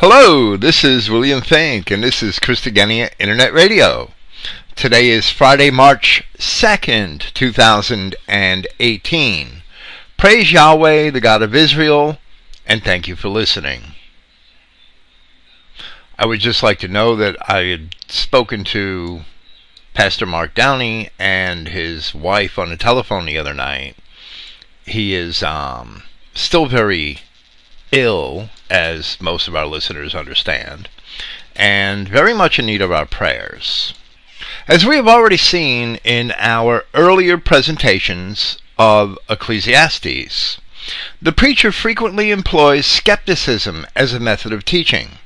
Hello, this is William Finck, and this is Christogenea Internet Radio. Today is Friday, March 2nd, 2018. Praise Yahweh, the God of Israel, and thank you for listening. I would just like to know that I had spoken to Pastor Mark Downey and his wife on the telephone the other night. He is um, still very ill, as most of our listeners understand, and very much in need of our prayers. As we have already seen in our earlier presentations of Ecclesiastes, the preacher frequently employs skepticism as a method of teaching,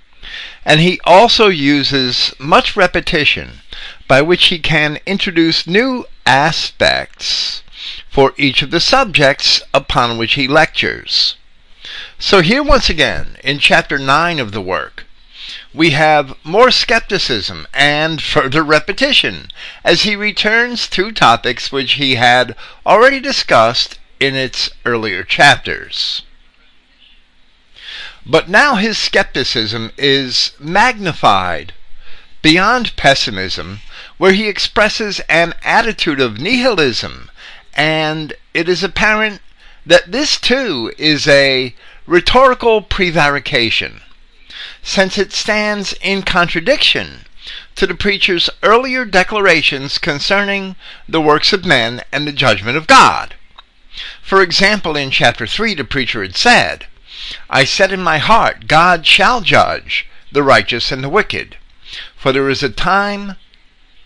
and he also uses much repetition by which he can introduce new aspects for each of the subjects upon which he lectures. So, here once again, in chapter 9 of the work, we have more skepticism and further repetition as he returns to topics which he had already discussed in its earlier chapters. But now his skepticism is magnified beyond pessimism, where he expresses an attitude of nihilism, and it is apparent that this too is a rhetorical prevarication, since it stands in contradiction to the preacher's earlier declarations concerning the works of men and the judgment of God. For example, in chapter 3, the preacher had said, I said in my heart, God shall judge the righteous and the wicked, for there is a time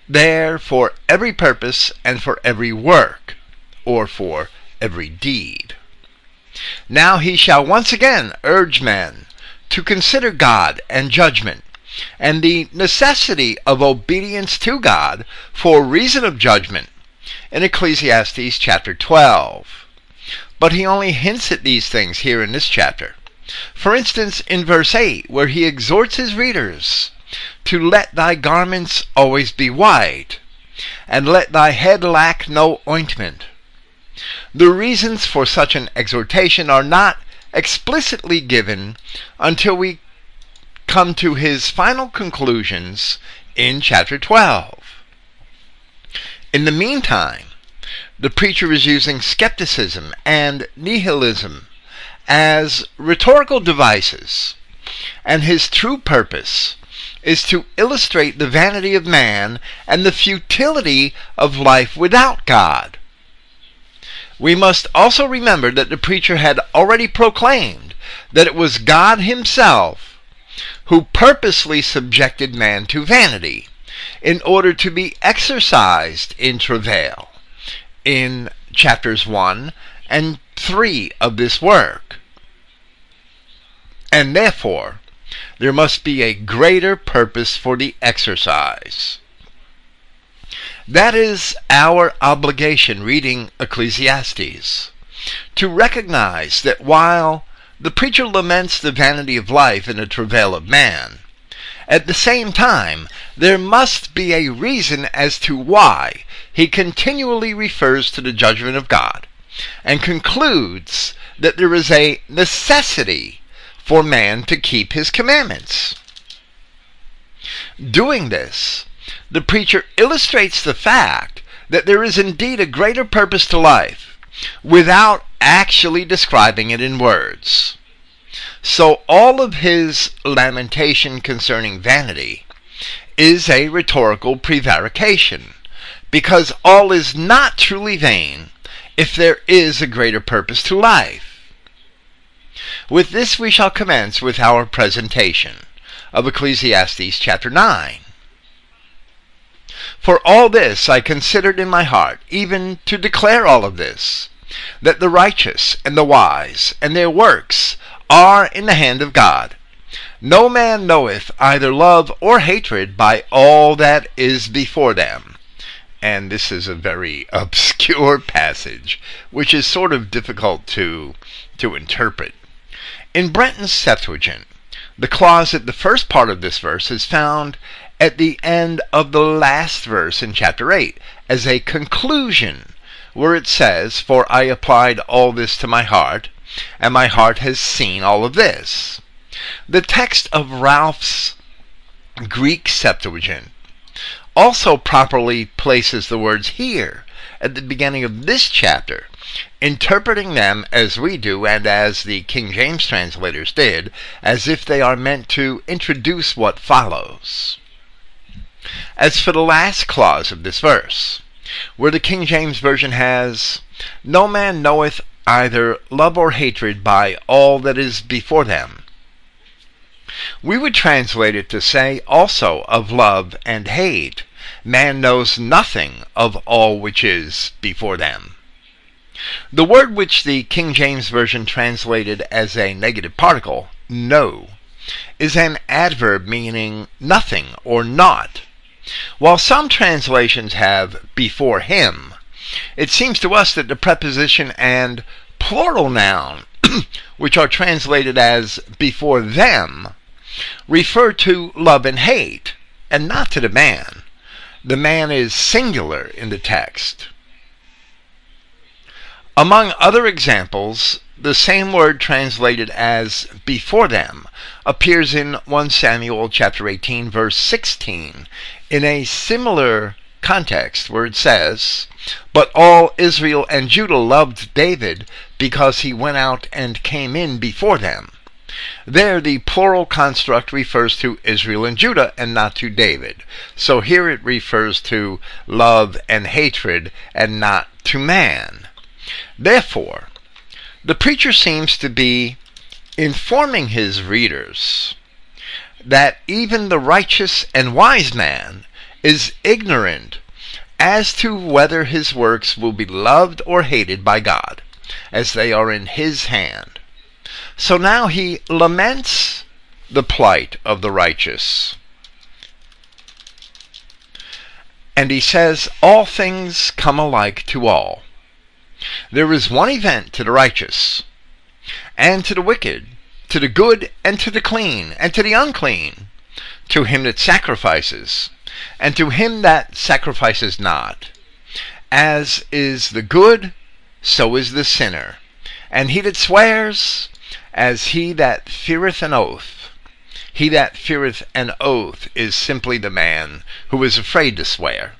there for every purpose and for every work, or for every deed. Now he shall once again urge man to consider God and judgment, and the necessity of obedience to God for reason of judgment in Ecclesiastes chapter 12. But he only hints at these things here in this chapter. For instance, in verse 8, where he exhorts his readers to let thy garments always be white, and let thy head lack no ointment. The reasons for such an exhortation are not explicitly given until we come to his final conclusions in chapter 12. In the meantime, the preacher is using skepticism and nihilism as rhetorical devices, and his true purpose is to illustrate the vanity of man and the futility of life without God. We must also remember that the preacher had already proclaimed that it was God Himself who purposely subjected man to vanity in order to be exercised in travail in chapters 1 and 3 of this work. And therefore, there must be a greater purpose for the exercise. That is our obligation reading Ecclesiastes. To recognize that while the preacher laments the vanity of life and the travail of man, at the same time there must be a reason as to why he continually refers to the judgment of God and concludes that there is a necessity for man to keep his commandments. Doing this, the preacher illustrates the fact that there is indeed a greater purpose to life without actually describing it in words. So all of his lamentation concerning vanity is a rhetorical prevarication, because all is not truly vain if there is a greater purpose to life. With this we shall commence with our presentation of Ecclesiastes chapter 9. For all this I considered in my heart, even to declare all of this, that the righteous and the wise and their works are in the hand of God. No man knoweth either love or hatred by all that is before them. And this is a very obscure passage, which is sort of difficult to, to interpret. In Brenton's Septuagint, the clause at the first part of this verse is found at the end of the last verse in chapter 8 as a conclusion where it says, For I applied all this to my heart, and my heart has seen all of this. The text of Rahlfs' Greek Septuagint also properly places the words here at the beginning of this chapter, interpreting them as we do and as the King James translators did, as if they are meant to introduce what follows. As for the last clause of this verse, where the King James Version has, No man knoweth either love or hatred by all that is before them. We would translate it to say also of love and hate, man knows nothing of all which is before them. The word which the King James Version translated as a negative particle, no, is an adverb meaning nothing or not. While some translations have before him, it seems to us that the preposition and plural noun, which are translated as before them, refer to love and hate, and not to the man. The man is singular in the text. Among other examples, the same word translated as before them appears in 1 Samuel chapter 18 verse 16 in a similar context where it says, But all Israel and Judah loved David because he went out and came in before them. There, the plural construct refers to Israel and Judah and not to David. So here it refers to love and hatred and not to man. Therefore, the preacher seems to be informing his readers that even the righteous and wise man is ignorant as to whether his works will be loved or hated by God, as they are in his hand. So now he laments the plight of the righteous. And he says, All things come alike to all. There is one event to the righteous, and to the wicked, to the good and to the clean, and to the unclean, to him that sacrifices, and to him that sacrifices not. As is the good, so is the sinner. And he that swears, as he that feareth an oath. He that feareth an oath is simply the man who is afraid to swear.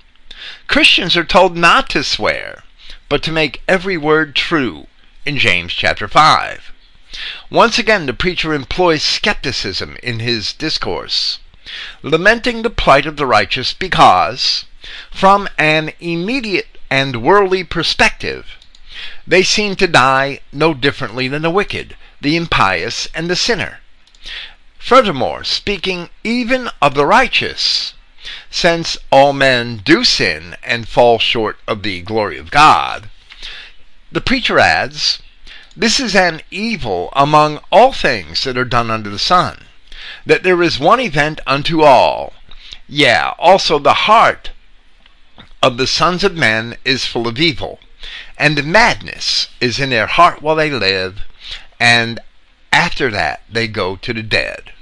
Christians are told not to swear, but to make every word true in James chapter 5. Once again, the preacher employs skepticism in his discourse lamenting the plight of the righteous because, from an immediate and worldly perspective, they seem to die no differently than the wicked, the impious, and the sinner. Furthermore, speaking even of the righteous, since all men do sin and fall short of the glory of God, the preacher adds, This is an evil among all things that are done under the sun that there is one event unto all. Yeah, also the heart of the sons of men is full of evil, and madness is in their heart while they live, and after that they go to the dead.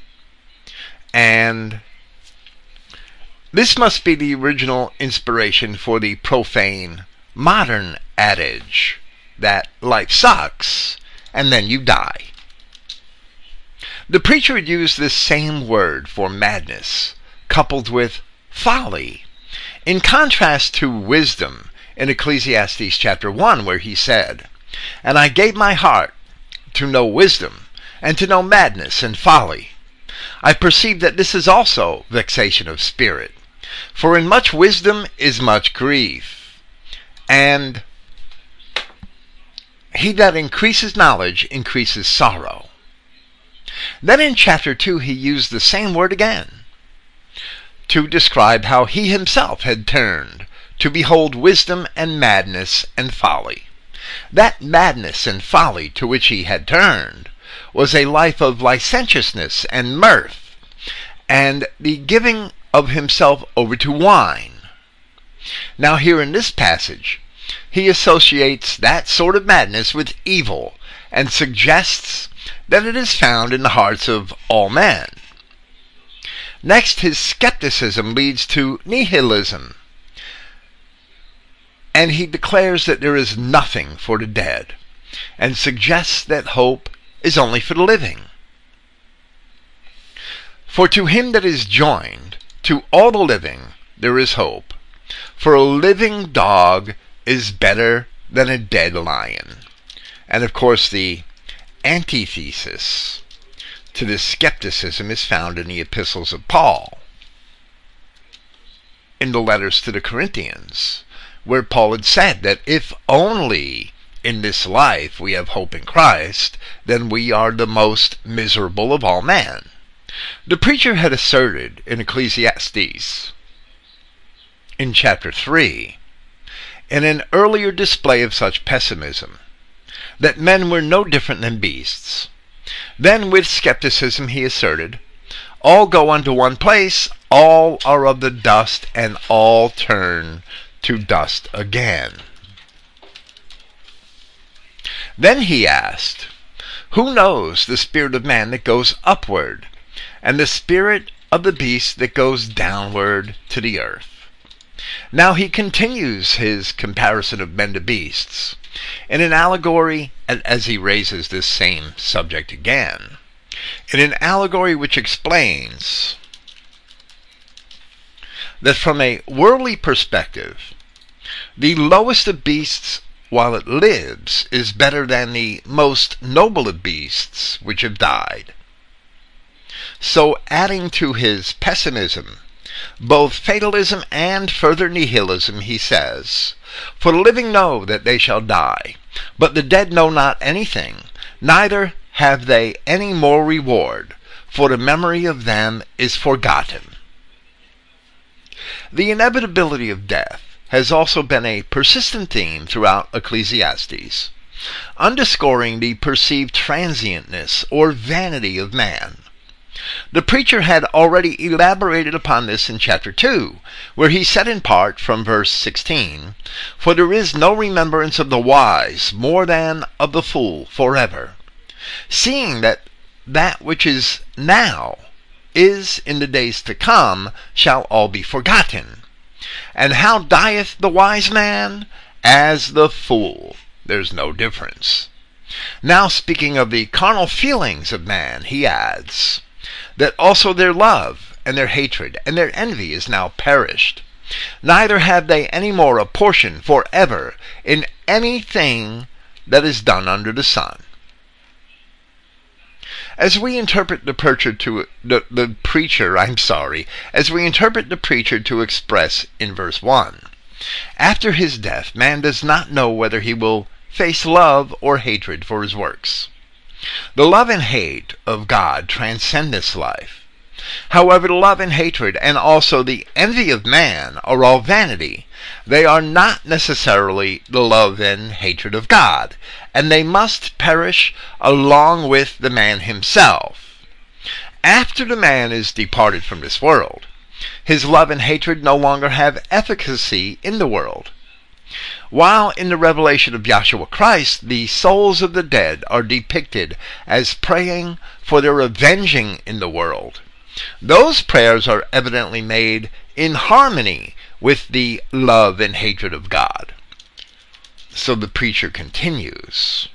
And this must be the original inspiration for the profane modern adage that life sucks and then you die. The preacher would use this same word for madness, coupled with folly, in contrast to wisdom in Ecclesiastes chapter 1, where he said, And I gave my heart to know wisdom, and to know madness and folly. I perceive that this is also vexation of spirit. For in much wisdom is much grief, and he that increases knowledge increases sorrow. Then in chapter 2, he used the same word again to describe how he himself had turned to behold wisdom and madness and folly. That madness and folly to which he had turned was a life of licentiousness and mirth, and the giving of himself over to wine. Now, here in this passage, he associates that sort of madness with evil and suggests that it is found in the hearts of all men. Next, his skepticism leads to nihilism, and he declares that there is nothing for the dead, and suggests that hope is only for the living. For to him that is joined to all the living there is hope. For a living dog is better than a dead lion. And of course, the antithesis to this skepticism is found in the epistles of Paul, in the letters to the Corinthians, where Paul had said that if only in this life we have hope in Christ, then we are the most miserable of all men. The preacher had asserted in Ecclesiastes, in chapter 3, in an earlier display of such pessimism, that men were no different than beasts. Then, with skepticism, he asserted, All go unto one place, all are of the dust, and all turn to dust again. Then he asked, Who knows the spirit of man that goes upward, and the spirit of the beast that goes downward to the earth? Now he continues his comparison of men to beasts in an allegory, as he raises this same subject again, in an allegory which explains that from a worldly perspective, the lowest of beasts while it lives is better than the most noble of beasts which have died. So, adding to his pessimism both fatalism and further nihilism, he says, For the living know that they shall die, but the dead know not anything, neither have they any more reward, for the memory of them is forgotten. The inevitability of death has also been a persistent theme throughout Ecclesiastes, underscoring the perceived transientness or vanity of man. The preacher had already elaborated upon this in chapter 2, where he said in part from verse 16, For there is no remembrance of the wise more than of the fool forever, seeing that that which is now is in the days to come shall all be forgotten. And how dieth the wise man? As the fool. There's no difference. Now, speaking of the carnal feelings of man, he adds, that also their love and their hatred and their envy is now perished. Neither have they any more a portion for ever in anything that is done under the sun. As we interpret the preacher to the, the preacher, I'm sorry, as we interpret the preacher to express in verse 1, after his death, man does not know whether he will face love or hatred for his works. The love and hate of God transcend this life. However, the love and hatred and also the envy of man are all vanity. They are not necessarily the love and hatred of God, and they must perish along with the man himself. After the man is departed from this world, his love and hatred no longer have efficacy in the world. While in the revelation of Yahshua Christ, the souls of the dead are depicted as praying for their avenging in the world. Those prayers are evidently made in harmony with the love and hatred of God. So the preacher continues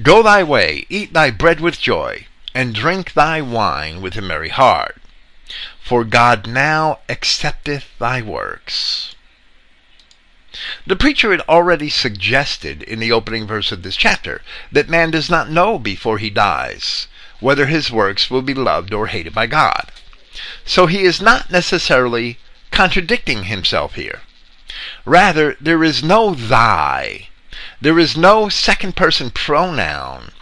Go thy way, eat thy bread with joy, and drink thy wine with a merry heart, for God now accepteth thy works. The preacher had already suggested in the opening verse of this chapter that man does not know before he dies whether his works will be loved or hated by God. So he is not necessarily contradicting himself here. Rather, there is no thy, there is no second person pronoun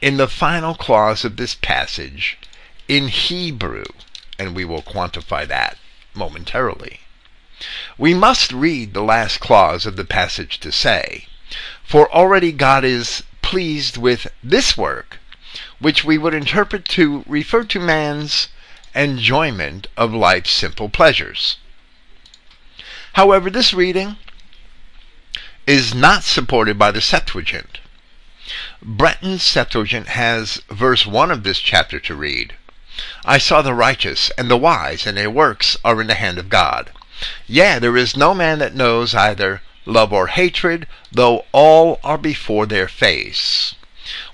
in the final clause of this passage in Hebrew, and we will quantify that momentarily. We must read the last clause of the passage to say, For already God is pleased with this work, which we would interpret to refer to man's enjoyment of life's simple pleasures. However, this reading is not supported by the Septuagint. Brenton's Septuagint has verse 1 of this chapter to read I saw the righteous and the wise, and their works are in the hand of God. Yea, there is no man that knows either love or hatred, though all are before their face.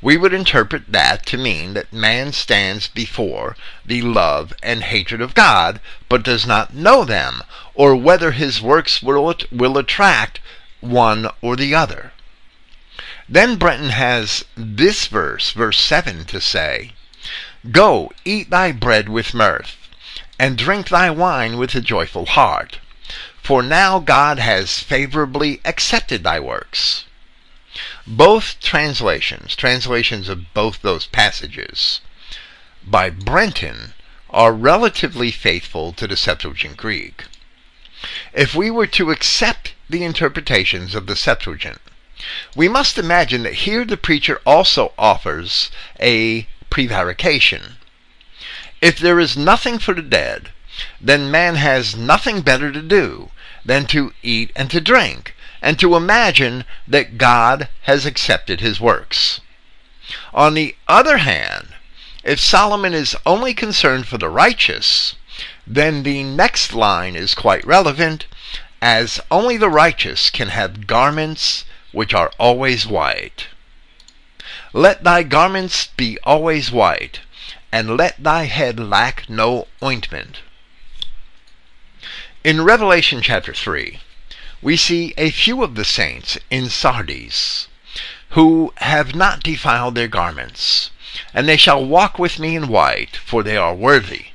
we would interpret that to mean that man stands before the love and hatred of God, but does not know them, or whether his works will, will attract one or the other. Then Brenton has this verse, verse 7, to say Go, eat thy bread with mirth, and drink thy wine with a joyful heart, for now God has favorably accepted thy works. Both translations, translations of both those passages, by Brenton, are relatively faithful to the Septuagint Greek. If we were to accept the interpretations of the Septuagint, we must imagine that here the preacher also offers a prevarication. If there is nothing for the dead, then man has nothing better to do than to eat and to drink, and to imagine that God has accepted his works. On the other hand, if Solomon is only concerned for the righteous, then the next line is quite relevant, as only the righteous can have garments which are always white. Let thy garments be always white, and let thy head lack no ointment. In Revelation chapter 3, we see a few of the saints in Sardis who have not defiled their garments, and they shall walk with me in white, for they are worthy.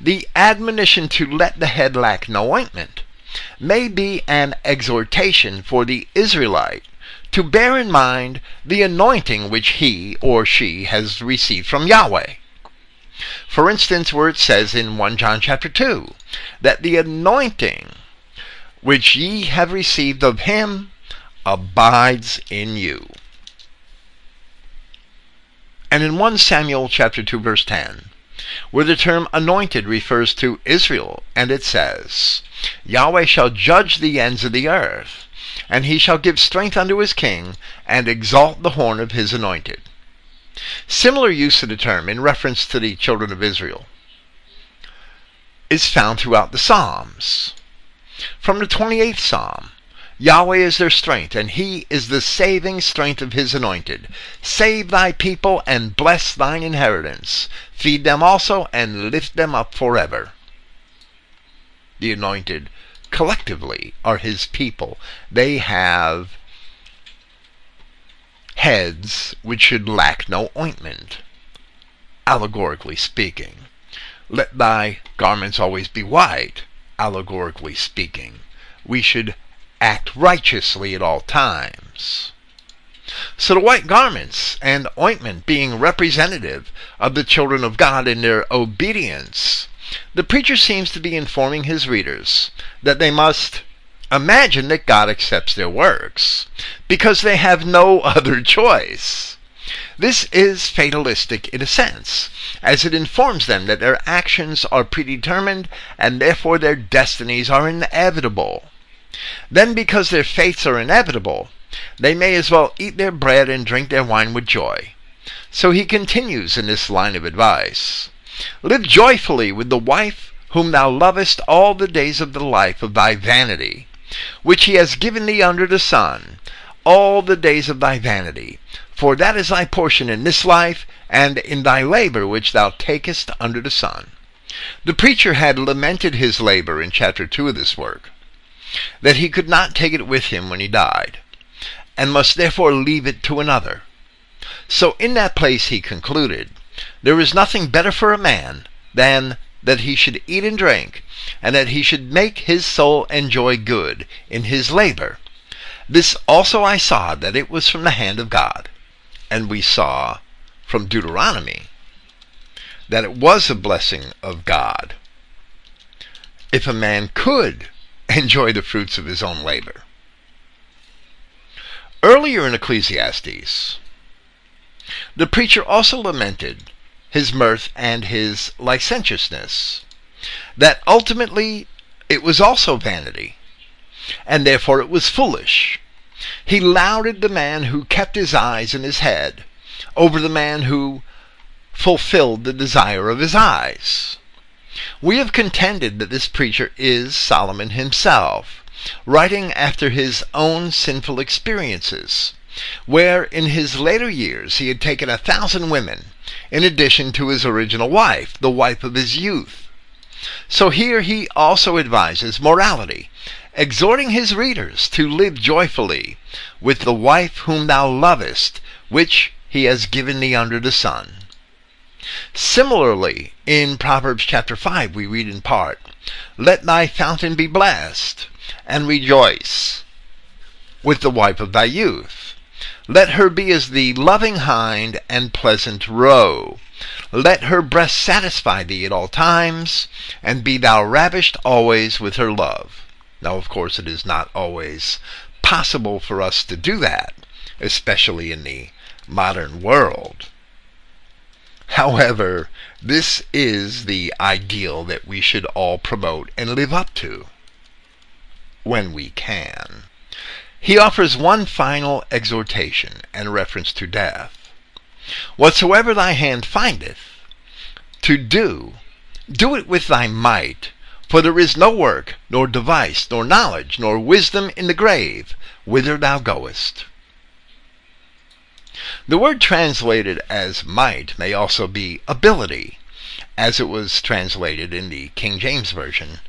The admonition to let the head lack no ointment may be an exhortation for the Israelite to bear in mind the anointing which he or she has received from Yahweh. For instance, where it says in 1 John chapter 2 that the anointing which ye have received of him abides in you. And in 1 Samuel chapter 2 verse 10, where the term anointed refers to Israel, and it says, Yahweh shall judge the ends of the earth, and he shall give strength unto his king, and exalt the horn of his anointed. Similar use of the term in reference to the children of Israel is found throughout the Psalms. From the 28th Psalm, Yahweh is their strength, and he is the saving strength of his anointed. Save thy people and bless thine inheritance. Feed them also and lift them up forever. The anointed collectively are his people. They have heads which should lack no ointment, allegorically speaking. Let thy garments always be white, allegorically speaking. We should act righteously at all times. So the white garments and ointment being representative of the children of God in their obedience, the preacher seems to be informing his readers that they must imagine that God accepts their works because they have no other choice. This is fatalistic in a sense, as it informs them that their actions are predetermined and therefore their destinies are inevitable. Then, because their fates are inevitable, they may as well eat their bread and drink their wine with joy. So he continues in this line of advice Live joyfully with the wife whom thou lovest all the days of the life of thy vanity, which he has given thee under the sun, all the days of thy vanity. For that is thy portion in this life, and in thy labor which thou takest under the sun. The preacher had lamented his labor in chapter 2 of this work that he could not take it with him when he died, and must therefore leave it to another. So in that place he concluded, There is nothing better for a man than that he should eat and drink, and that he should make his soul enjoy good in his labor. This also I saw that it was from the hand of God. And we saw from Deuteronomy that it was a blessing of God. If a man could enjoy the fruits of his own labor. Earlier in Ecclesiastes, the preacher also lamented his mirth and his licentiousness, that ultimately it was also vanity, and therefore it was foolish. He lauded the man who kept his eyes in his head over the man who fulfilled the desire of his eyes. We have contended that this preacher is Solomon himself, writing after his own sinful experiences. Where in his later years he had taken a thousand women in addition to his original wife, the wife of his youth. So here he also advises morality, exhorting his readers to live joyfully with the wife whom thou lovest, which he has given thee under the sun. Similarly, in Proverbs chapter 5, we read in part, Let thy fountain be blessed, and rejoice with the wife of thy youth. Let her be as the loving hind and pleasant roe. Let her breast satisfy thee at all times, and be thou ravished always with her love. Now, of course, it is not always possible for us to do that, especially in the modern world. However, this is the ideal that we should all promote and live up to when we can. He offers one final exhortation and reference to death. Whatsoever thy hand findeth to do, do it with thy might, for there is no work, nor device, nor knowledge, nor wisdom in the grave, whither thou goest. The word translated as might may also be ability, as it was translated in the King James Version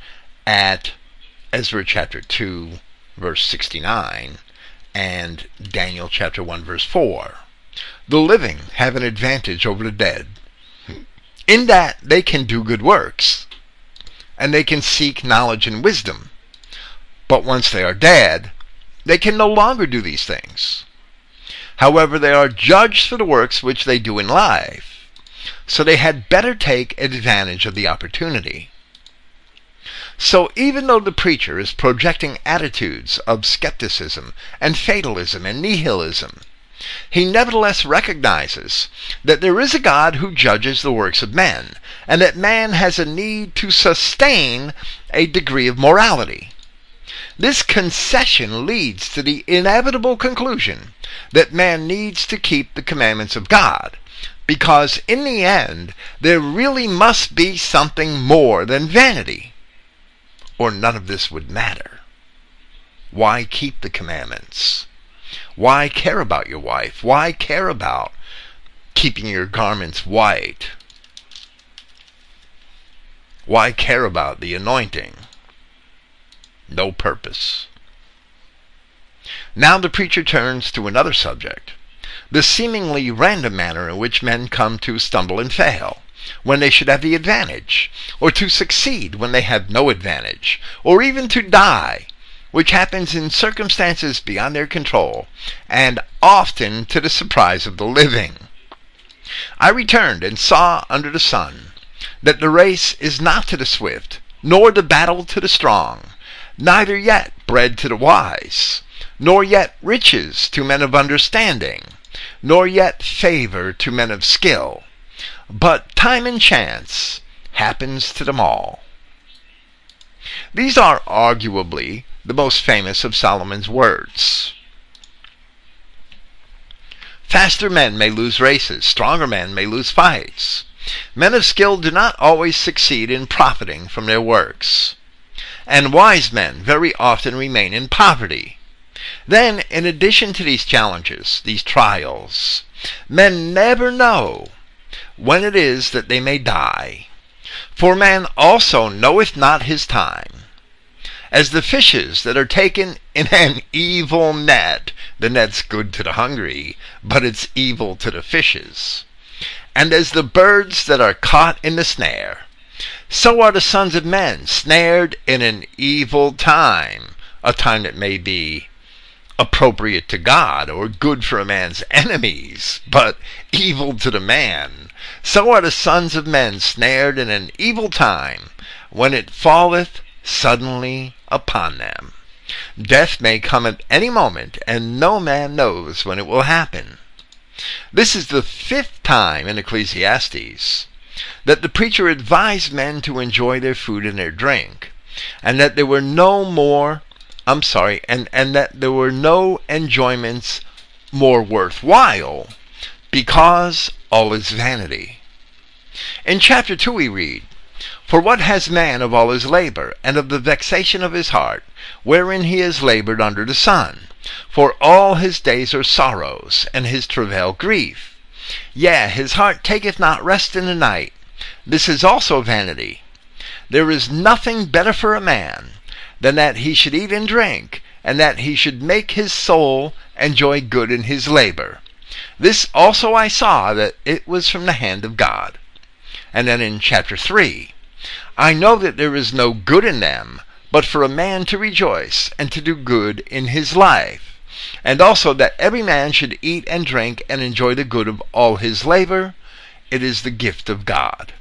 at Ezra chapter 2, verse 69, and Daniel chapter 1, verse 4. The living have an advantage over the dead in that they can do good works and they can seek knowledge and wisdom. But once they are dead, they can no longer do these things. However, they are judged for the works which they do in life, so they had better take advantage of the opportunity. So even though the preacher is projecting attitudes of skepticism and fatalism and nihilism, he nevertheless recognizes that there is a God who judges the works of men, and that man has a need to sustain a degree of morality. This concession leads to the inevitable conclusion that man needs to keep the commandments of God, because in the end, there really must be something more than vanity, or none of this would matter. Why keep the commandments? Why care about your wife? Why care about keeping your garments white? Why care about the anointing? no purpose. Now the preacher turns to another subject the seemingly random manner in which men come to stumble and fail when they should have the advantage, or to succeed when they have no advantage, or even to die, which happens in circumstances beyond their control, and often to the surprise of the living. I returned and saw under the sun that the race is not to the swift, nor the battle to the strong, neither yet bread to the wise, nor yet riches to men of understanding, nor yet favor to men of skill, but time and chance happens to them all. These are arguably the most famous of Solomon's words. Faster men may lose races, stronger men may lose fights. Men of skill do not always succeed in profiting from their works and wise men very often remain in poverty. Then, in addition to these challenges, these trials, men never know when it is that they may die. For man also knoweth not his time. As the fishes that are taken in an evil net, the net's good to the hungry, but it's evil to the fishes. And as the birds that are caught in the snare, so are the sons of men snared in an evil time, a time that may be appropriate to God or good for a man's enemies, but evil to the man. So are the sons of men snared in an evil time, when it falleth suddenly upon them. Death may come at any moment, and no man knows when it will happen. This is the fifth time in Ecclesiastes that the preacher advised men to enjoy their food and their drink, and that there were no more, I'm sorry, and, and that there were no enjoyments more worthwhile because all is vanity. In chapter 2 we read, For what has man of all his labor, and of the vexation of his heart, wherein he has labored under the sun. For all his days are sorrows, and his travail grief. Yea, his heart taketh not rest in the night. This is also vanity. There is nothing better for a man than that he should eat and drink, and that he should make his soul enjoy good in his labor. This also I saw that it was from the hand of God. And then in chapter 3, I know that there is no good in them, but for a man to rejoice and to do good in his life, and also that every man should eat and drink and enjoy the good of all his labor. It is the gift of God.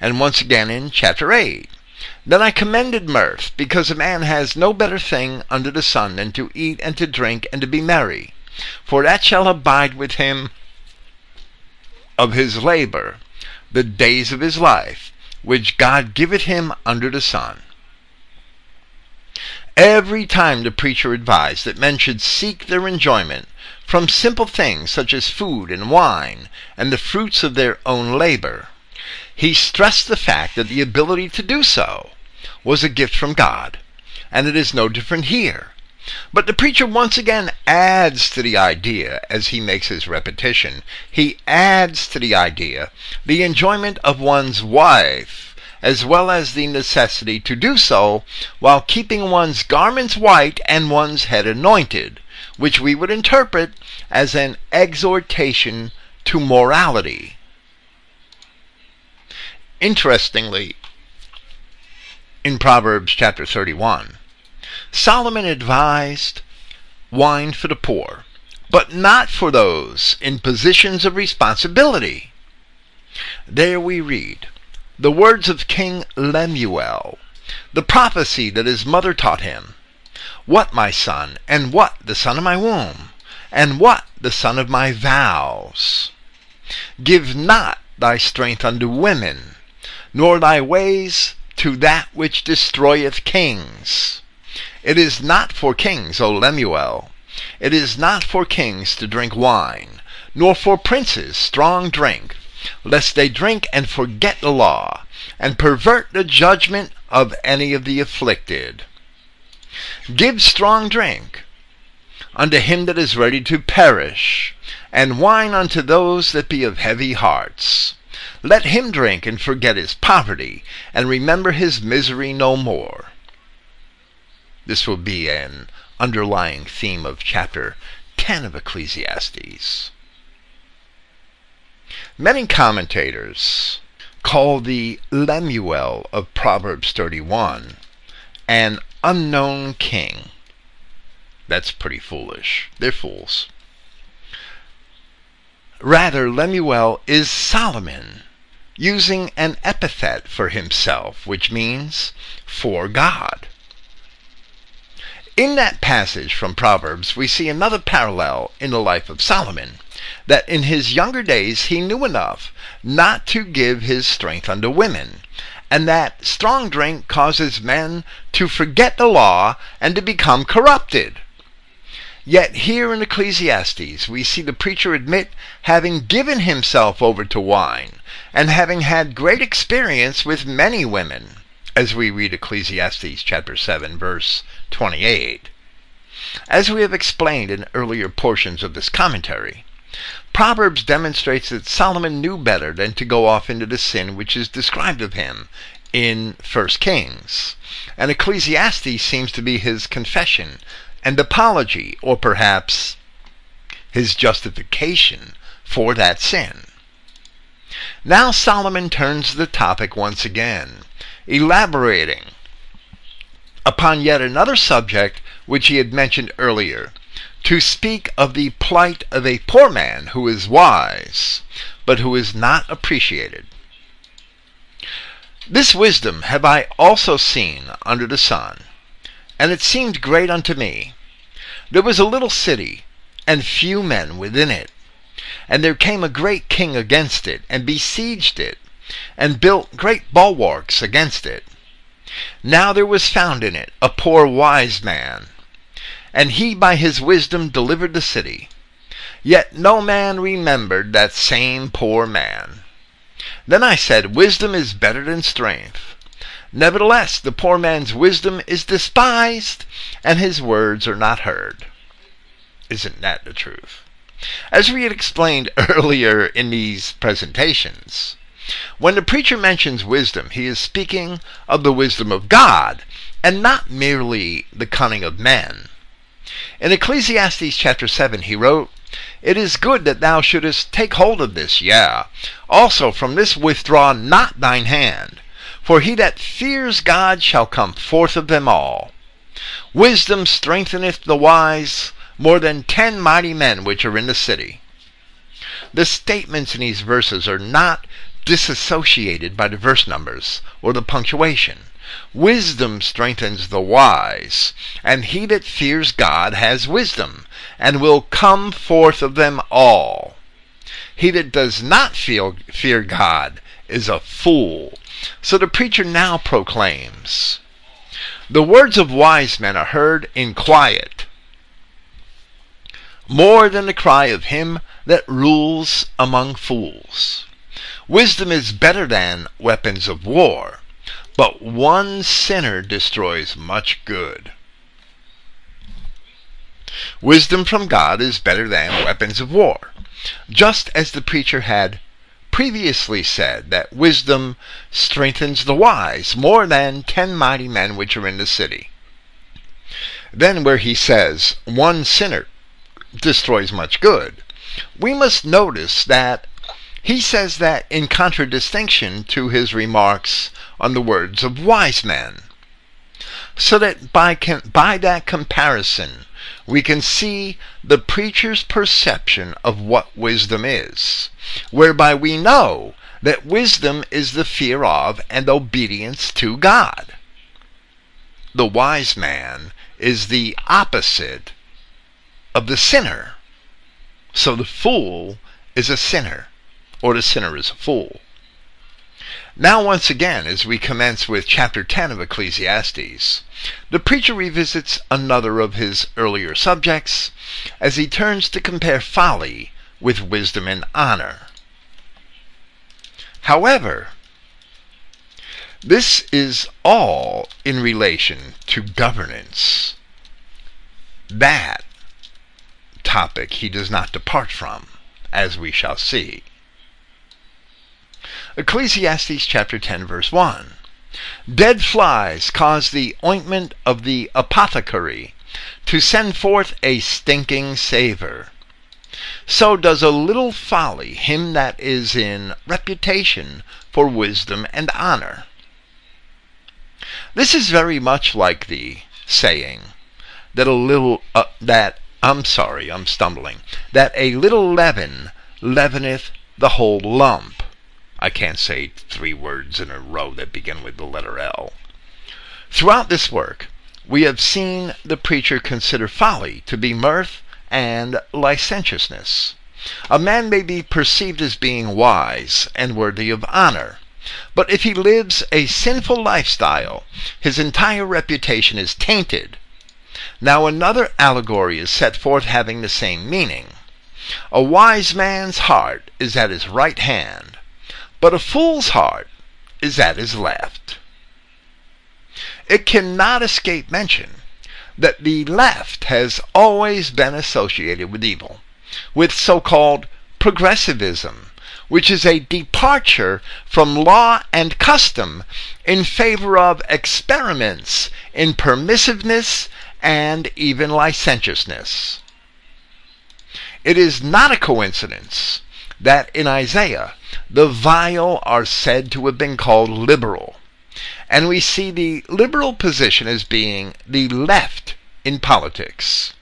And once again in chapter 8, then I commended mirth, because a man has no better thing under the sun than to eat and to drink and to be merry, for that shall abide with him of his labor the days of his life, which God giveth him under the sun. Every time the preacher advised that men should seek their enjoyment from simple things such as food and wine and the fruits of their own labor, he stressed the fact that the ability to do so was a gift from God, and it is no different here. But the preacher once again adds to the idea as he makes his repetition. He adds to the idea the enjoyment of one's wife, as well as the necessity to do so while keeping one's garments white and one's head anointed, which we would interpret as an exhortation to morality. Interestingly, in Proverbs chapter 31, Solomon advised wine for the poor, but not for those in positions of responsibility. There we read the words of King Lemuel, the prophecy that his mother taught him. What, my son, and what the son of my womb, and what the son of my vows? Give not thy strength unto women, nor thy ways to that which destroyeth kings. It is not for kings, O Lemuel, it is not for kings to drink wine, nor for princes strong drink, lest they drink and forget the law, and pervert the judgment of any of the afflicted. Give strong drink unto him that is ready to perish, and wine unto those that be of heavy hearts. Let him drink and forget his poverty, and remember his misery no more. This will be an underlying theme of chapter 10 of Ecclesiastes. Many commentators call the Lemuel of Proverbs 31 an unknown king. That's pretty foolish. They're fools. Rather, Lemuel is Solomon, using an epithet for himself, which means for God. In that passage from Proverbs, we see another parallel in the life of Solomon, that in his younger days he knew enough not to give his strength unto women, and that strong drink causes men to forget the law and to become corrupted. Yet here in Ecclesiastes we see the preacher admit having given himself over to wine and having had great experience with many women, as we read Ecclesiastes chapter 7 verse 28. As we have explained in earlier portions of this commentary, Proverbs demonstrates that Solomon knew better than to go off into the sin which is described of him in 1 Kings. And Ecclesiastes seems to be his confession and apology, or perhaps his justification for that sin. Now Solomon turns the topic once again, elaborating upon yet another subject which he had mentioned earlier, to speak of the plight of a poor man who is wise, but who is not appreciated. This wisdom have I also seen under the sun, and it seemed great unto me. There was a little city, and few men within it. And there came a great king against it, and besieged it, and built great bulwarks against it. Now there was found in it a poor wise man, and he by his wisdom delivered the city. Yet no man remembered that same poor man. Then I said, Wisdom is better than strength. Nevertheless, the poor man's wisdom is despised, and his words are not heard. Isn't that the truth? As we had explained earlier in these presentations, when the preacher mentions wisdom, he is speaking of the wisdom of God and not merely the cunning of men. In Ecclesiastes chapter 7, he wrote, It is good that thou shouldest take hold of this, yea. Also from this withdraw not thine hand, for he that fears God shall come forth of them all. Wisdom strengtheneth the wise more than ten mighty men which are in the city. The statements in these verses are not disassociated by the verse numbers or the punctuation. Wisdom strengthens the wise, and he that fears God has wisdom, and will come forth of them all. He that does not feel, fear God is a fool. So the preacher now proclaims The words of wise men are heard in quiet, more than the cry of him that rules among fools. Wisdom is better than weapons of war, but one sinner destroys much good. Wisdom from God is better than weapons of war, just as the preacher had previously said that wisdom strengthens the wise more than ten mighty men which are in the city. Then, where he says, one sinner destroys much good, we must notice that he says that in contradistinction to his remarks on the words of wise men. So that by, by that comparison, we can see the preacher's perception of what wisdom is, whereby we know that wisdom is the fear of and obedience to God. The wise man is the opposite of the sinner. So the fool is a sinner or the sinner is a fool. Now, once again, as we commence with chapter 10 of Ecclesiastes, the preacher revisits another of his earlier subjects as he turns to compare folly with wisdom and honor. However, this is all in relation to governance. That topic he does not depart from, as we shall see. Ecclesiastes chapter 10 verse 1. Dead flies cause the ointment of the apothecary to send forth a stinking savor. So does a little folly him that is in reputation for wisdom and honor. This is very much like the saying that a little uh, that I'm sorry, I'm stumbling. That a little leaven leaveneth the whole lump. I can't say three words in a row that begin with the letter L. Throughout this work, we have seen the preacher consider folly to be mirth and licentiousness. A man may be perceived as being wise and worthy of honor, but if he lives a sinful lifestyle, his entire reputation is tainted. Now, another allegory is set forth having the same meaning. A wise man's heart is at his right hand, but a fool's heart is at his left. It cannot escape mention that the left has always been associated with evil, with so called progressivism, which is a departure from law and custom in favor of experiments in permissiveness and even licentiousness. It is not a coincidence that in Isaiah the vile are said to have been called liberal. And we see the liberal position as being the left in politics.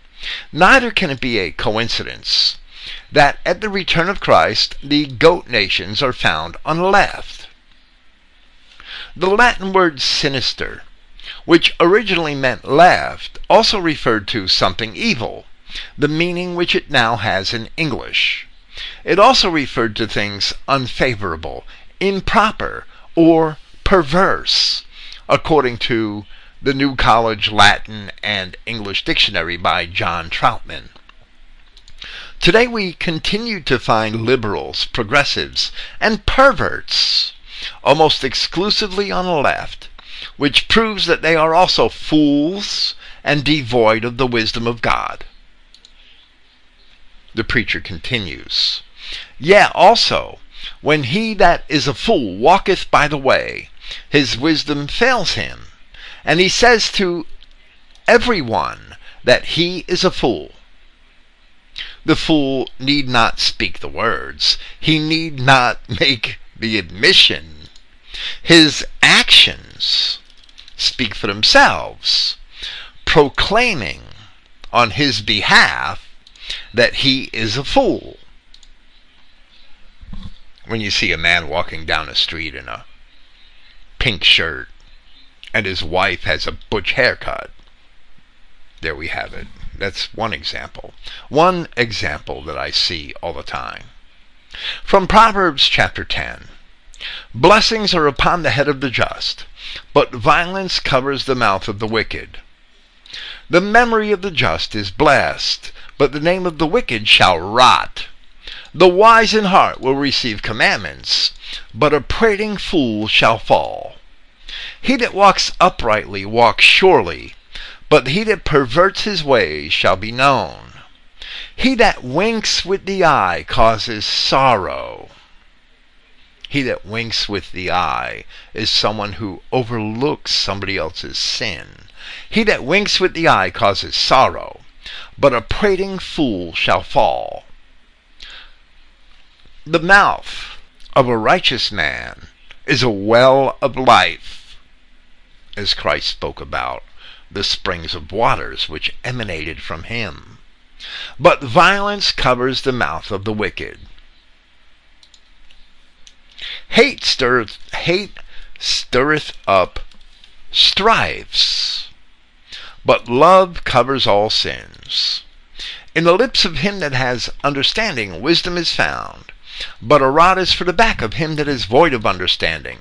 Neither can it be a coincidence that at the return of Christ the goat nations are found on the left. The Latin word sinister, which originally meant left, also referred to something evil, the meaning which it now has in English. It also referred to things unfavorable, improper, or perverse, according to the New College Latin and English Dictionary by John Traupman. Today we continue to find liberals, progressives, and perverts almost exclusively on the left, which proves that they are also fools and devoid of the wisdom of God. The preacher continues, Yea, also, when he that is a fool walketh by the way, his wisdom fails him, and he says to every one that he is a fool. The fool need not speak the words, he need not make the admission. His actions speak for themselves, proclaiming on his behalf that he is a fool. When you see a man walking down a street in a pink shirt and his wife has a butch haircut, there we have it. That's one example. One example that I see all the time. From Proverbs chapter 10 Blessings are upon the head of the just, but violence covers the mouth of the wicked. The memory of the just is blessed, but the name of the wicked shall rot. The wise in heart will receive commandments, but a prating fool shall fall. He that walks uprightly walks surely, but he that perverts his ways shall be known. He that winks with the eye causes sorrow. He that winks with the eye is someone who overlooks somebody else's sin. He that winks with the eye causes sorrow, but a prating fool shall fall. The mouth of a righteous man is a well of life, as Christ spoke about the springs of waters which emanated from him. But violence covers the mouth of the wicked. Hate stirreth, hate stirreth up strifes, but love covers all sins. In the lips of him that has understanding wisdom is found, but a rod is for the back of him that is void of understanding.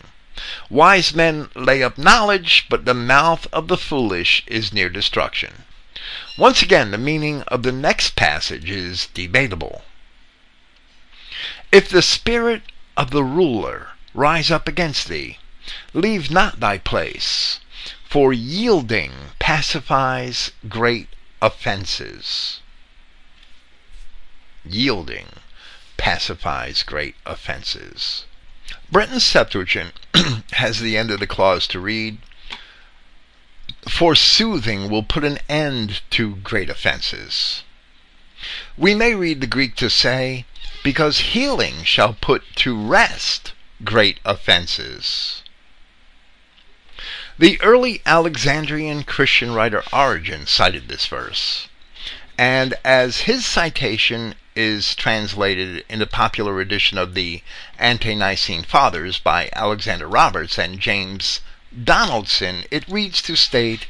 Wise men lay up knowledge, but the mouth of the foolish is near destruction. Once again, the meaning of the next passage is debatable. If the spirit of the ruler rise up against thee. Leave not thy place, for yielding pacifies great offenses. Yielding pacifies great offenses. Brenton's Septuagint has the end of the clause to read, For soothing will put an end to great offenses. We may read the Greek to say, because healing shall put to rest great offenses. The early Alexandrian Christian writer Origen cited this verse, and as his citation is translated in the popular edition of the Ante Nicene Fathers by Alexander Roberts and James Donaldson, it reads to state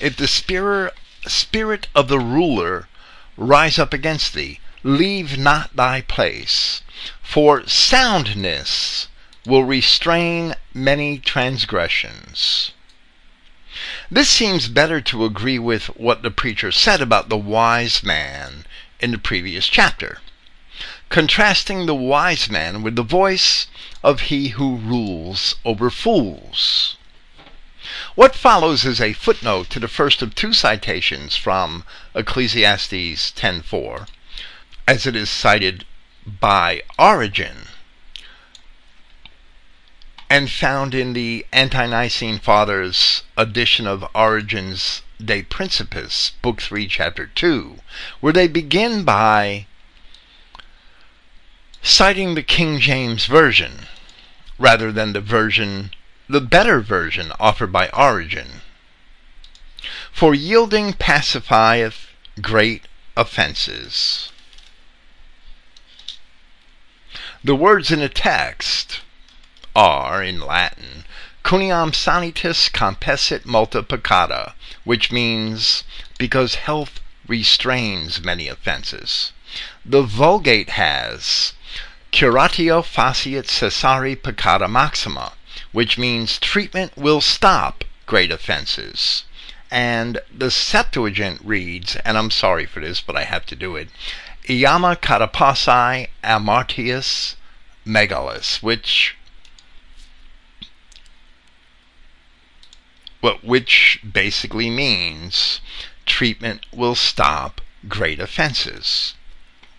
If the spirit of the ruler rise up against thee, leave not thy place, for soundness will restrain many transgressions. This seems better to agree with what the preacher said about the wise man in the previous chapter, contrasting the wise man with the voice of he who rules over fools. What follows is a footnote to the first of two citations from Ecclesiastes 10:4 as it is cited by Origen and found in the Ante-Nicene Fathers edition of Origen's De Principiis, Book 3, Chapter 2, where they begin by citing the King James Version rather than the version, the better version offered by Origen. For yielding pacifieth great offenses. The words in the text are, in Latin, Quoniam sanitas compesit multa peccata, which means because health restrains many offenses. The Vulgate has curatio faciet cessare peccata maxima, which means treatment will stop great offenses. And the Septuagint reads, and I'm sorry for this, but I have to do it, Iama catapasai amartius megalis, which but which basically means treatment will stop great offenses,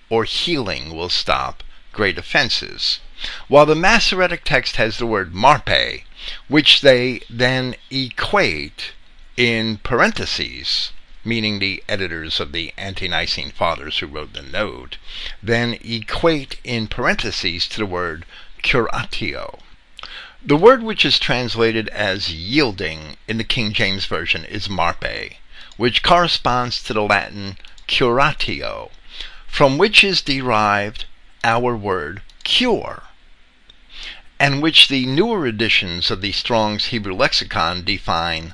or healing will stop great offenses. While the Masoretic text has the word marpe, which they then equate in parentheses, meaning the editors of the Ante-Nicene Fathers who wrote the note, then equate in parentheses to the word curatio. The word which is translated as yielding in the King James Version is marpe, which corresponds to the Latin curatio, from which is derived our word cure, and which the newer editions of the Strong's Hebrew Lexicon define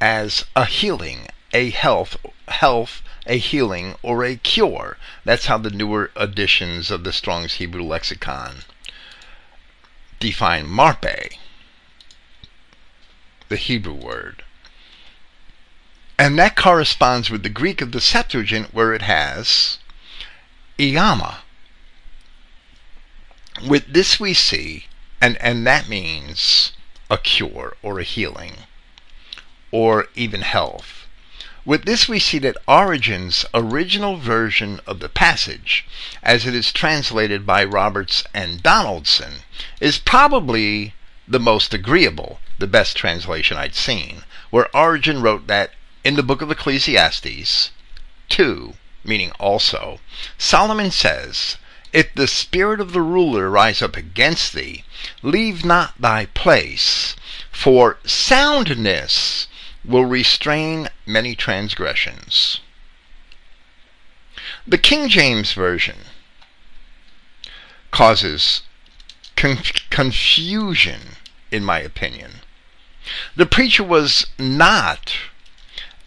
as a healing, a health, health, a healing, or a cure. That's how the newer editions of the Strong's Hebrew Lexicon define marpe, the Hebrew word. And that corresponds with the Greek of the Septuagint where it has iama. With this we see, and, and that means a cure or a healing, or even health. With this we see that Origen's original version of the passage, as it is translated by Roberts and Donaldson, is probably the most agreeable, the best translation I'd seen, where Origen wrote that in the book of Ecclesiastes 2, meaning also, Solomon says, If the spirit of the ruler rise up against thee, leave not thy place, for soundness will restrain many transgressions. The King James Version causes conf- confusion, in my opinion. The preacher was not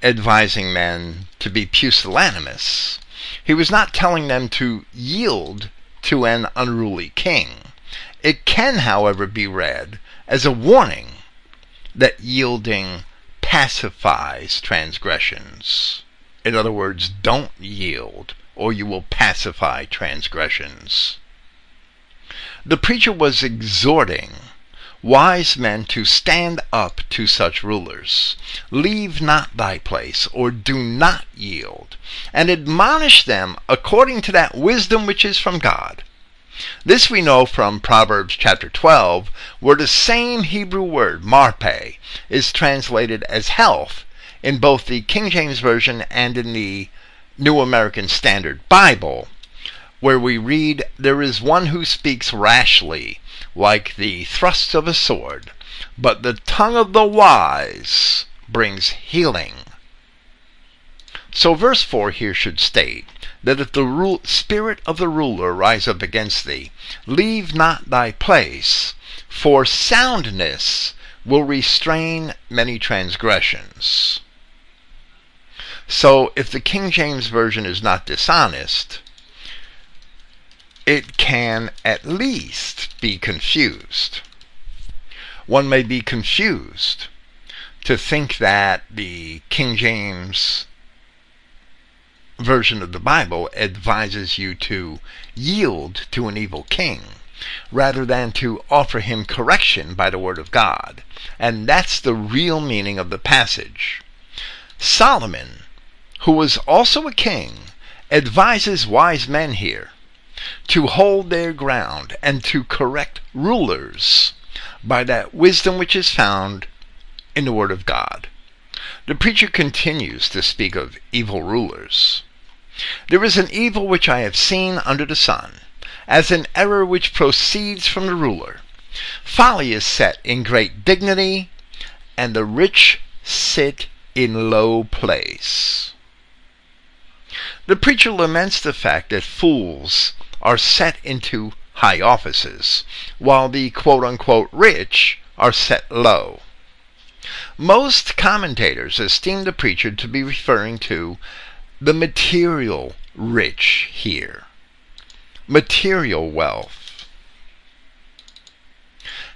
advising men to be pusillanimous. He was not telling them to yield to an unruly king. It can, however, be read as a warning that yielding pacifies transgressions. In other words, don't yield, or you will pacify transgressions. The preacher was exhorting wise men to stand up to such rulers. Leave not thy place, or do not yield, and admonish them according to that wisdom which is from God. This we know from Proverbs chapter 12, where the same Hebrew word, marpe, is translated as health in both the King James Version and in the New American Standard Bible, where we read, There is one who speaks rashly, like the thrust of a sword, but the tongue of the wise brings healing. So, verse 4 here should state that if the spirit of the ruler rise up against thee, leave not thy place, for soundness will restrain many transgressions. So, if the King James Version is not dishonest, it can at least be confused. One may be confused to think that the King James version of the Bible advises you to yield to an evil king rather than to offer him correction by the word of God. And that's the real meaning of the passage. Solomon, who was also a king, advises wise men here to hold their ground and to correct rulers by that wisdom which is found in the Word of God. The preacher continues to speak of evil rulers. There is an evil which I have seen under the sun, as an error which proceeds from the ruler. Folly is set in great dignity, and the rich sit in low place. The preacher laments the fact that fools are set into high offices, while the quote unquote rich are set low. Most commentators esteem the preacher to be referring to the material rich here, material wealth.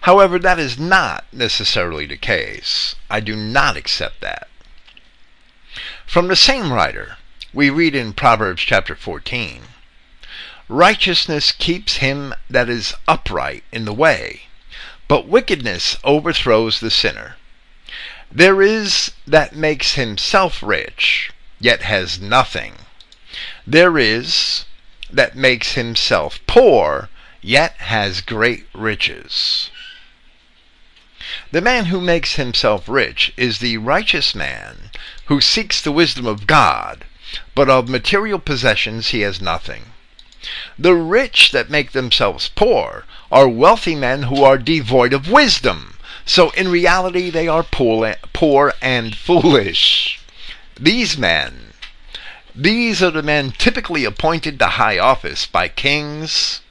However, that is not necessarily the case. I do not accept that. From the same writer, we read in Proverbs chapter 14 Righteousness keeps him that is upright in the way, but wickedness overthrows the sinner. There is that makes himself rich, yet has nothing. There is that makes himself poor, yet has great riches. The man who makes himself rich is the righteous man who seeks the wisdom of God, but of material possessions he has nothing. The rich that make themselves poor are wealthy men who are devoid of wisdom. So in reality, they are poor, and foolish. These men, these are the men typically appointed to high office by kings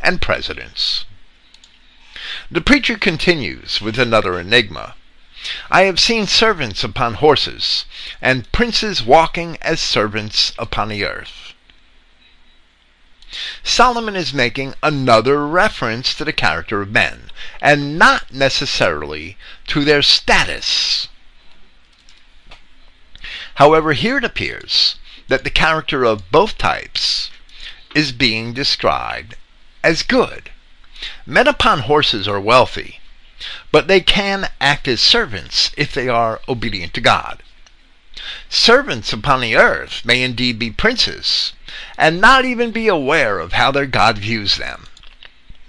and presidents. The preacher continues with another enigma. I have seen servants upon horses, and princes walking as servants upon the earth. Solomon is making another reference to the character of men, and not necessarily to their status. However, here it appears that the character of both types is being described as good. Men upon horses are wealthy, but they can act as servants if they are obedient to God. Servants upon the earth may indeed be princes, and not even be aware of how their God views them.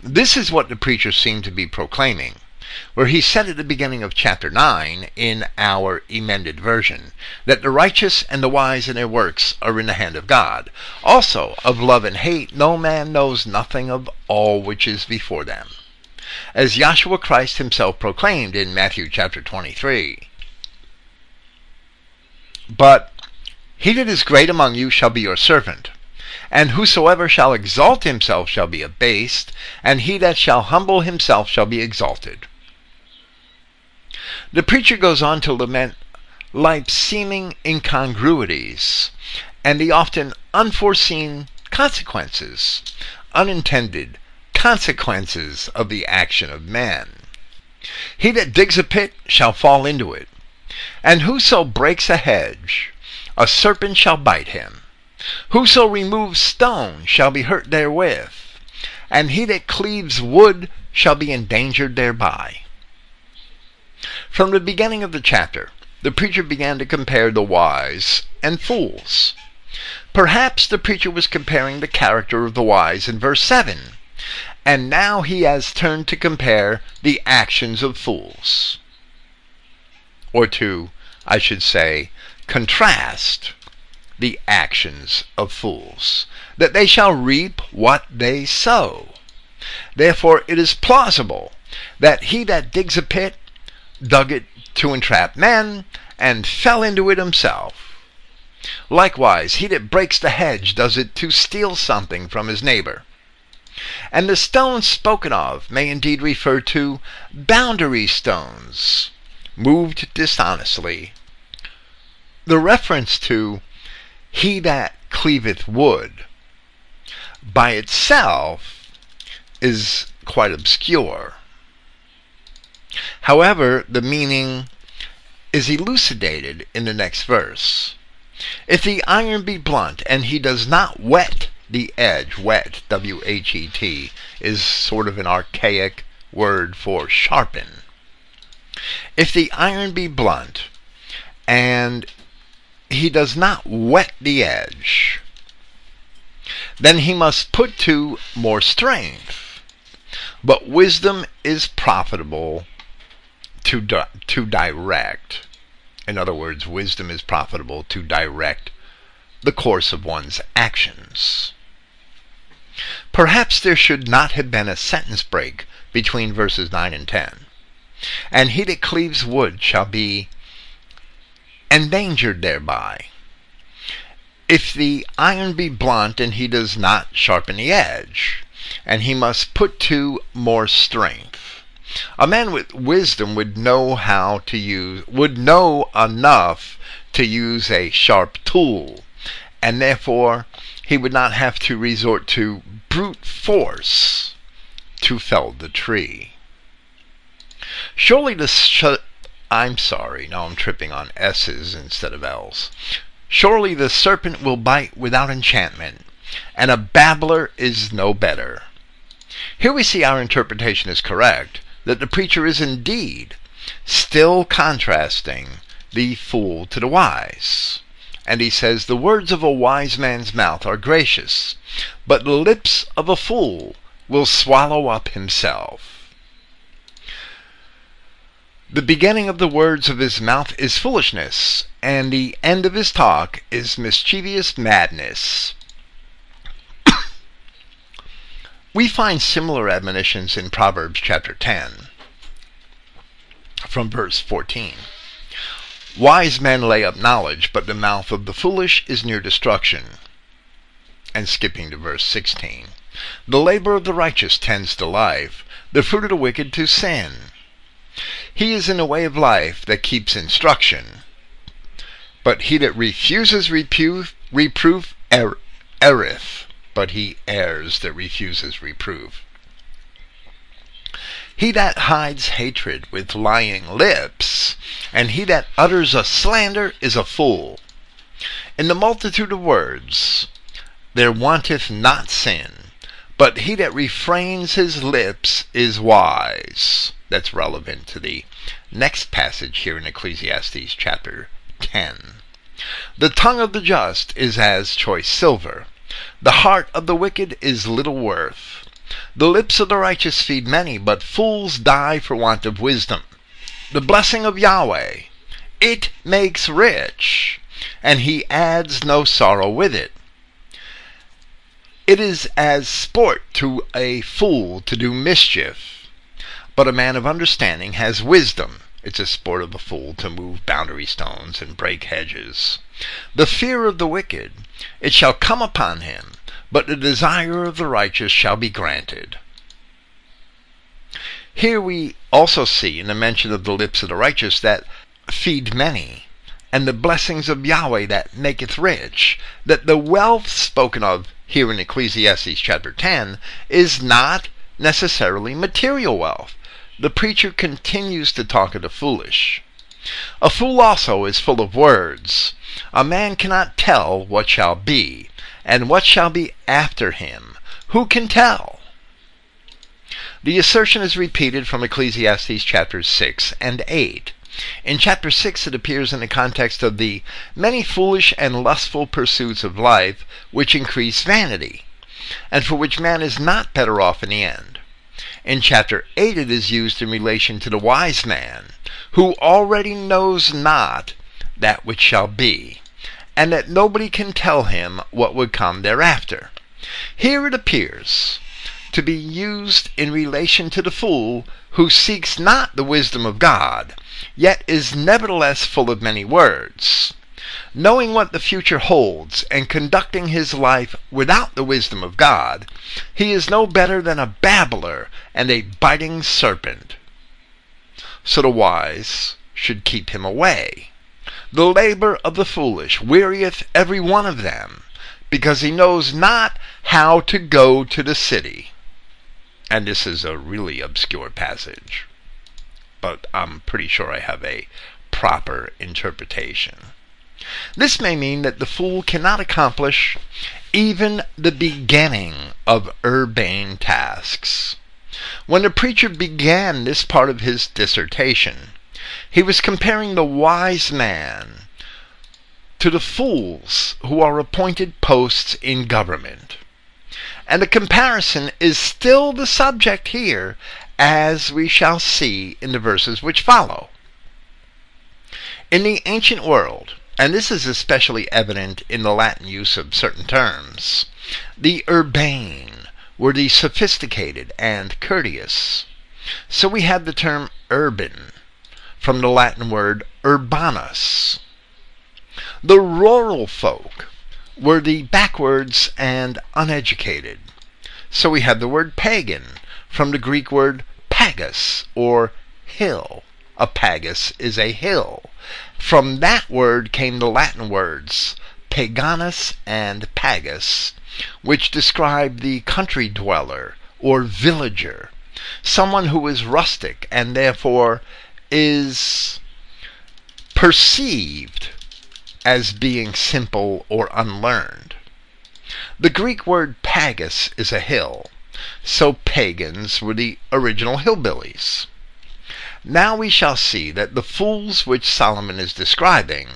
This is what the preacher seemed to be proclaiming, where he said at the beginning of chapter 9 in our emended version that the righteous and the wise in their works are in the hand of God. Also, of love and hate, no man knows nothing of all which is before them. As Yahshua Christ himself proclaimed in Matthew chapter 23. But he that is great among you shall be your servant. And whosoever shall exalt himself shall be abased, and he that shall humble himself shall be exalted. The preacher goes on to lament life's seeming incongruities and the often unforeseen consequences, unintended consequences of the action of man. He that digs a pit shall fall into it, and whoso breaks a hedge, a serpent shall bite him. Whoso removes stone shall be hurt therewith, and he that cleaves wood shall be endangered thereby. From the beginning of the chapter, the preacher began to compare the wise and fools. Perhaps the preacher was comparing the character of the wise in verse 7, and now he has turned to compare the actions of fools or to, I should say, contrast the actions of fools, that they shall reap what they sow. Therefore it is plausible that he that digs a pit dug it to entrap men, and fell into it himself. Likewise, he that breaks the hedge does it to steal something from his neighbor. And the stones spoken of may indeed refer to boundary stones, moved dishonestly. The reference to he that cleaveth wood by itself is quite obscure. However, the meaning is elucidated in the next verse. If the iron be blunt and he does not wet the edge, wet, W H E T, is sort of an archaic word for sharpen. If the iron be blunt, and he does not wet the edge, then he must put to more strength. But wisdom is profitable to, di- to direct. In other words, wisdom is profitable to direct the course of one's actions. Perhaps there should not have been a sentence break between verses 9 and 10 and he that cleaves wood shall be endangered thereby. If the iron be blunt and he does not sharpen the edge, and he must put to more strength. A man with wisdom would know how to use, would know enough to use a sharp tool, and therefore he would not have to resort to brute force to fell the tree. Surely the sh- I'm sorry, now I'm tripping on S's instead of L's. Surely the serpent will bite without enchantment, and a babbler is no better. Here we see our interpretation is correct, that the preacher is indeed still contrasting the fool to the wise. And he says, The words of a wise man's mouth are gracious, but the lips of a fool will swallow up himself. The beginning of the words of his mouth is foolishness, and the end of his talk is mischievous madness. We find similar admonitions in Proverbs chapter 10, from verse 14. Wise men lay up knowledge, but the mouth of the foolish is near destruction. And skipping to verse 16. The labor of the righteous tends to life, the fruit of the wicked to sin. He is in a way of life that keeps instruction, but he that refuses reproof, reproof er, erreth, but he errs that refuses reproof. He that hides hatred with lying lips, and he that utters a slander is a fool. In the multitude of words there wanteth not sin, but he that refrains his lips is wise. That's relevant to the next passage here in Ecclesiastes chapter 10. The tongue of the just is as choice silver. The heart of the wicked is little worth. The lips of the righteous feed many, but fools die for want of wisdom. The blessing of Yahweh, it makes rich, and he adds no sorrow with it. It is as sport to a fool to do mischief, but a man of understanding has wisdom. It's a sport of a fool to move boundary stones and break hedges. The fear of the wicked, it shall come upon him, but the desire of the righteous shall be granted. Here we also see in the mention of the lips of the righteous that feed many, and the blessings of Yahweh that maketh rich, that the wealth spoken of here in Ecclesiastes chapter 10 is not necessarily material wealth. The preacher continues to talk of the foolish. A fool also is full of words. A man cannot tell what shall be, and what shall be after him? Who can tell? The assertion is repeated from Ecclesiastes chapters 6 and 8. In chapter 6, it appears in the context of the many foolish and lustful pursuits of life which increase vanity, and for which man is not better off in the end. In chapter 8, it is used in relation to the wise man, who already knows not that which shall be and that nobody can tell him what would come thereafter. Here it appears to be used in relation to the fool who seeks not the wisdom of God, yet is nevertheless full of many words. Knowing what the future holds and conducting his life without the wisdom of God, he is no better than a babbler and a biting serpent. So the wise should keep him away. The labor of the foolish wearieth every one of them, because he knows not how to go to the city. And this is a really obscure passage, but I'm pretty sure I have a proper interpretation. This may mean that the fool cannot accomplish even the beginning of urbane tasks. When the preacher began this part of his dissertation, he was comparing the wise man to the fools who are appointed posts in government. And the comparison is still the subject here, as we shall see in the verses which follow. In the ancient world, and this is especially evident in the Latin use of certain terms, the urbane were the sophisticated and courteous. So we have the term urban, from the Latin word urbanus. The rural folk were the backwards and uneducated. So we have the word pagan from the Greek word pagus or hill. A pagus is a hill. From that word came the Latin words paganus and pagus, which describe the country dweller or villager, someone who is rustic and therefore is perceived as being simple or unlearned. The Greek word pagus is a hill, so pagans were the original hillbillies. Now we shall see that the fools which Solomon is describing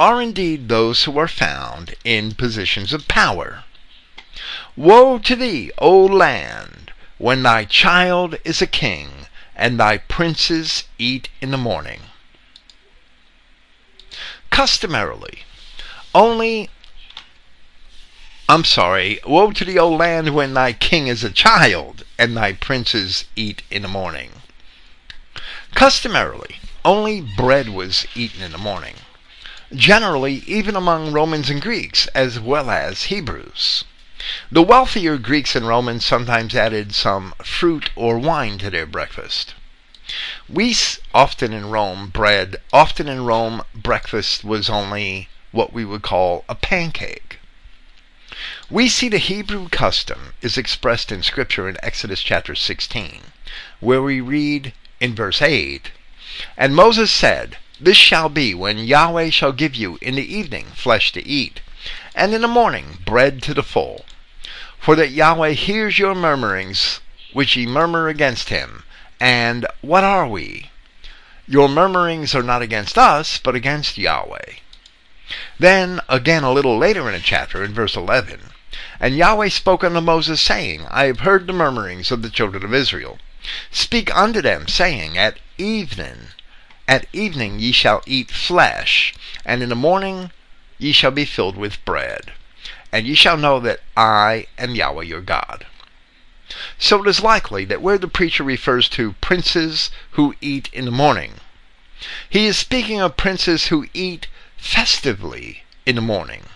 are indeed those who are found in positions of power. Woe to thee, O land, when thy child is a king, and thy princes eat in the morning. Customarily, only I'm sorry, woe to the old land when thy king is a child, and thy princes eat in the morning. Customarily, only bread was eaten in the morning. Generally, even among Romans and Greeks, as well as Hebrews. The wealthier Greeks and Romans sometimes added some fruit or wine to their breakfast. We often in Rome bread, often in Rome breakfast was only what we would call a pancake. We see the Hebrew custom is expressed in Scripture in Exodus chapter 16, where we read in verse 8 And Moses said, This shall be when Yahweh shall give you in the evening flesh to eat, and in the morning bread to the full. For that Yahweh hears your murmurings which ye murmur against him. And what are we? Your murmurings are not against us, but against Yahweh. Then, again a little later in the chapter, in verse 11, And Yahweh spoke unto Moses, saying, I have heard the murmurings of the children of Israel. Speak unto them, saying, At evening, at evening ye shall eat flesh, and in the morning ye shall be filled with bread. And ye shall know that I am Yahweh your God. So it is likely that where the preacher refers to princes who eat in the morning, he is speaking of princes who eat festively in the morning,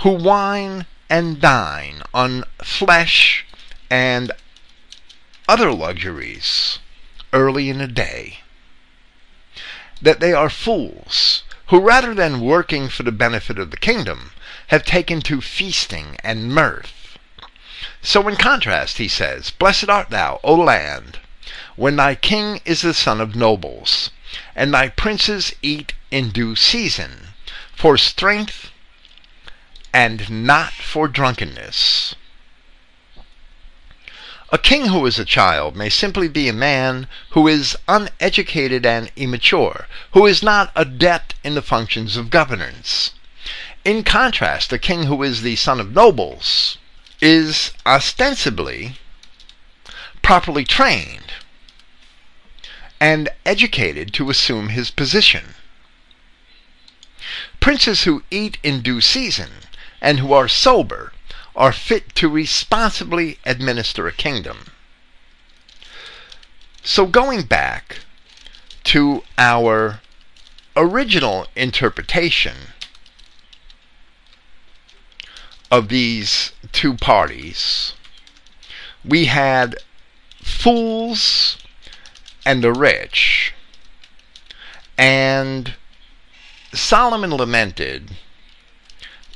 who wine and dine on flesh and other luxuries early in the day. That they are fools who, rather than working for the benefit of the kingdom, have taken to feasting and mirth. So, in contrast, he says, Blessed art thou, O land, when thy king is the son of nobles, and thy princes eat in due season, for strength and not for drunkenness. A king who is a child may simply be a man who is uneducated and immature, who is not adept in the functions of governance. In contrast, a king who is the son of nobles is ostensibly properly trained and educated to assume his position. Princes who eat in due season and who are sober are fit to responsibly administer a kingdom. So, going back to our original interpretation of these two parties, we had fools and the rich. And Solomon lamented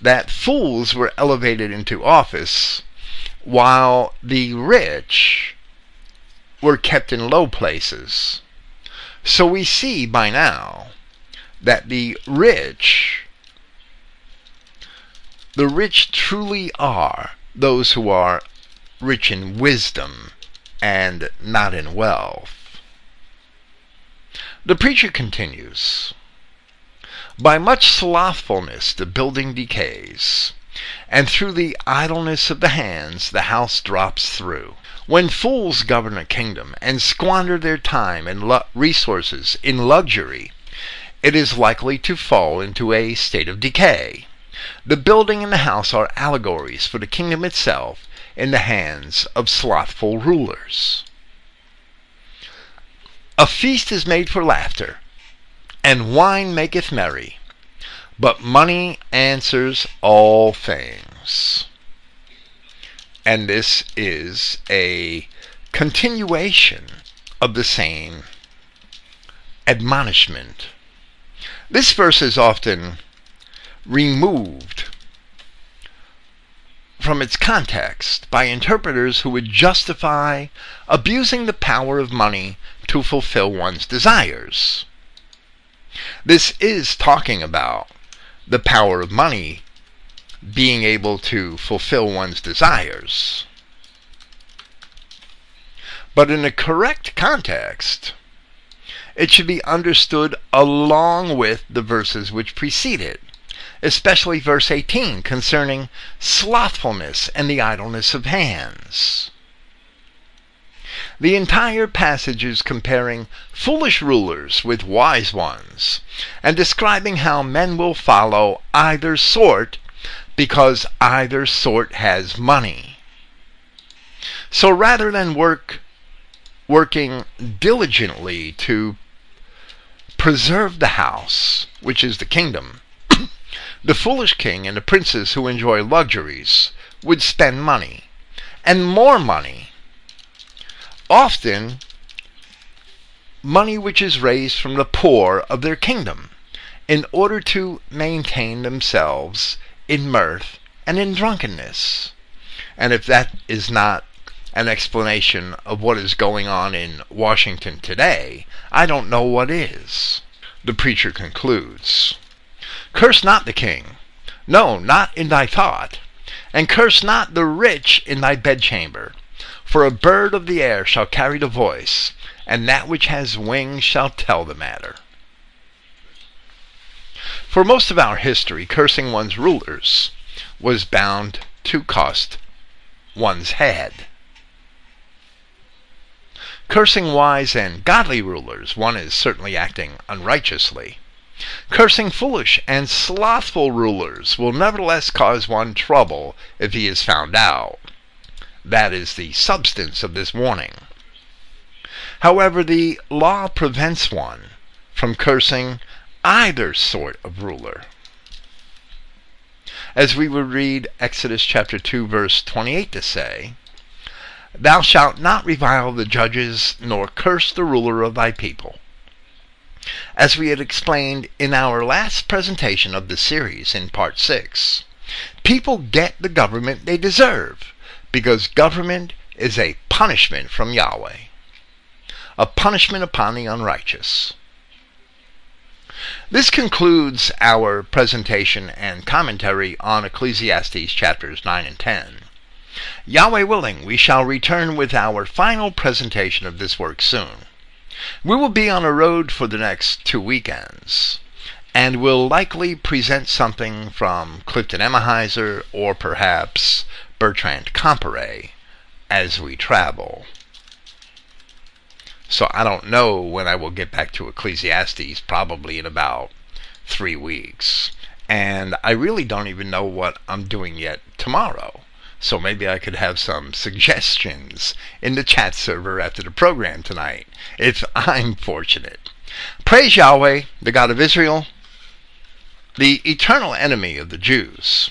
that fools were elevated into office while the rich were kept in low places. So we see by now that the rich, the rich truly are those who are rich in wisdom and not in wealth. The preacher continues. By much slothfulness the building decays, and through the idleness of the hands the house drops through. When fools govern a kingdom and squander their time and lu- resources in luxury, it is likely to fall into a state of decay. The building and the house are allegories for the kingdom itself in the hands of slothful rulers. A feast is made for laughter, and wine maketh merry, but money answers all things. And this is a continuation of the same admonishment. This verse is often removed from its context by interpreters who would justify abusing the power of money to fulfill one's desires. This is talking about the power of money being able to fulfill one's desires. But in a correct context, it should be understood along with the verses which precede it, especially verse 18 concerning slothfulness and the idleness of hands. The entire passage is comparing foolish rulers with wise ones and describing how men will follow either sort because either sort has money. So rather than work working diligently to preserve the house, which is the kingdom, the foolish king and the princes who enjoy luxuries would spend money, and more money, often money which is raised from the poor of their kingdom, in order to maintain themselves in mirth and in drunkenness. And if that is not an explanation of what is going on in Washington today, I don't know what is. The preacher concludes Curse not the king, no, not in thy thought, and curse not the rich in thy bedchamber. For a bird of the air shall carry the voice, and that which has wings shall tell the matter. For most of our history, cursing one's rulers was bound to cost one's head. Cursing wise and godly rulers, one is certainly acting unrighteously. Cursing foolish and slothful rulers will nevertheless cause one trouble if he is found out. That is the substance of this warning. However, the law prevents one from cursing either sort of ruler. As we would read Exodus chapter 2 verse 28 to say, Thou shalt not revile the judges, nor curse the ruler of thy people. As we had explained in our last presentation of the series in part 6, people get the government they deserve because government is a punishment from Yahweh, a punishment upon the unrighteous. This concludes our presentation and commentary on Ecclesiastes chapters 9 and 10. Yahweh willing, we shall return with our final presentation of this work soon. We will be on a road for the next two weekends, and will likely present something from Clifton Emahiser or perhaps Bertrand Comparet as we travel. So I don't know when I will get back to Ecclesiastes, probably in about three weeks. And I really don't even know what I'm doing yet tomorrow. So maybe I could have some suggestions in the chat server after the program tonight, if I'm fortunate. Praise Yahweh, the God of Israel, the eternal enemy of the Jews.